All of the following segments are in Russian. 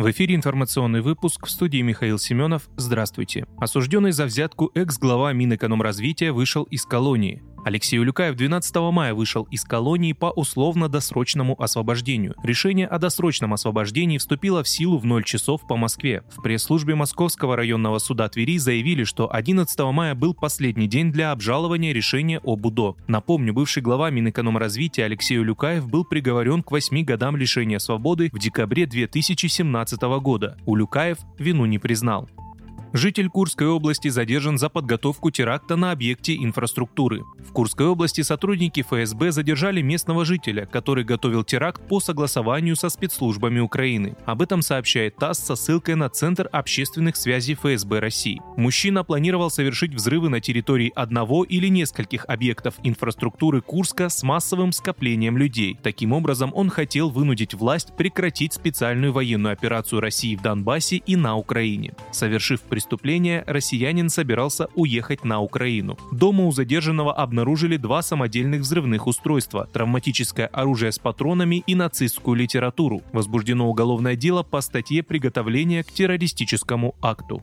В эфире информационный выпуск в студии Михаил Семенов. Здравствуйте. Осужденный за взятку экс-глава Минэкономразвития вышел из колонии. Алексей Улюкаев 12 мая вышел из колонии по условно-досрочному освобождению. Решение о досрочном освобождении вступило в силу в 0 часов по Москве. В пресс-службе Московского районного суда Твери заявили, что 11 мая был последний день для обжалования решения об УДО. Напомню, бывший глава Минэкономразвития Алексей Улюкаев был приговорен к 8 годам лишения свободы в декабре 2017 года. Улюкаев вину не признал. Житель Курской области задержан за подготовку теракта на объекте инфраструктуры. В Курской области сотрудники ФСБ задержали местного жителя, который готовил теракт по согласованию со спецслужбами Украины. Об этом сообщает ТАСС со ссылкой на Центр общественных связей ФСБ России. Мужчина планировал совершить взрывы на территории одного или нескольких объектов инфраструктуры Курска с массовым скоплением людей. Таким образом, он хотел вынудить власть прекратить специальную военную операцию России в Донбассе и на Украине. Совершив преступления россиянин собирался уехать на Украину. Дома у задержанного обнаружили два самодельных взрывных устройства, травматическое оружие с патронами и нацистскую литературу. Возбуждено уголовное дело по статье «Приготовление к террористическому акту».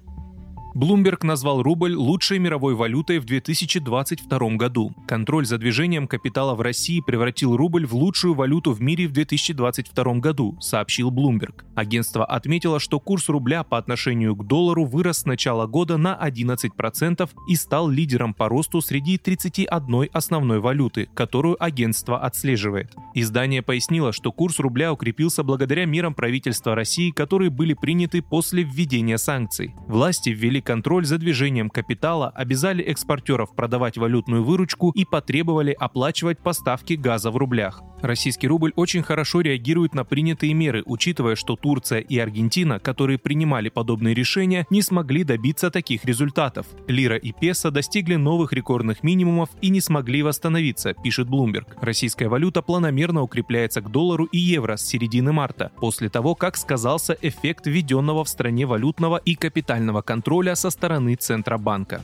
Bloomberg назвал рубль лучшей мировой валютой в 2022 году. Контроль за движением капитала в России превратил рубль в лучшую валюту в мире в 2022 году, сообщил Bloomberg. Агентство отметило, что курс рубля по отношению к доллару вырос с начала года на 11% и стал лидером по росту среди 31 основной валюты, которую агентство отслеживает. Издание пояснило, что курс рубля укрепился благодаря мерам правительства России, которые были приняты после введения санкций. Власти ввели контроль за движением капитала, обязали экспортеров продавать валютную выручку и потребовали оплачивать поставки газа в рублях. Российский рубль очень хорошо реагирует на принятые меры, учитывая, что Турция и Аргентина, которые принимали подобные решения, не смогли добиться таких результатов. Лира и песо достигли новых рекордных минимумов и не смогли восстановиться, пишет Bloomberg. Российская валюта планомерно укрепляется к доллару и евро с середины марта, после того, как сказался эффект введенного в стране валютного и капитального контроля со стороны Центробанка.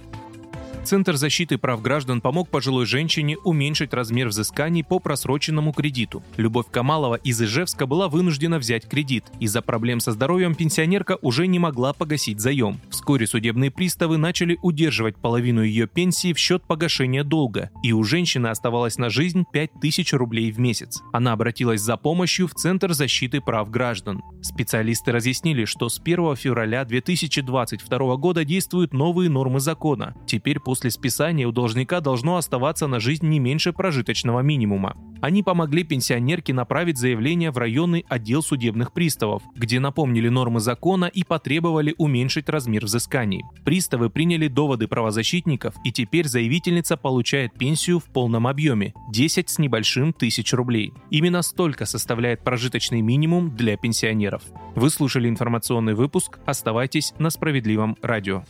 Центр защиты прав граждан помог пожилой женщине уменьшить размер взысканий по просроченному кредиту. Любовь Камалова из Ижевска была вынуждена взять кредит. Из-за проблем со здоровьем пенсионерка уже не могла погасить заем. Вскоре судебные приставы начали удерживать половину ее пенсии в счет погашения долга, и у женщины оставалось на жизнь 5000 рублей в месяц. Она обратилась за помощью в Центр защиты прав граждан. Специалисты разъяснили, что с 1 февраля 2022 года действуют новые нормы закона. Теперь по после списания у должника должно оставаться на жизнь не меньше прожиточного минимума. Они помогли пенсионерке направить заявление в районный отдел судебных приставов, где напомнили нормы закона и потребовали уменьшить размер взысканий. Приставы приняли доводы правозащитников, и теперь заявительница получает пенсию в полном объеме – 10 с небольшим тысяч рублей. Именно столько составляет прожиточный минимум для пенсионеров. Вы слушали информационный выпуск. Оставайтесь на справедливом радио.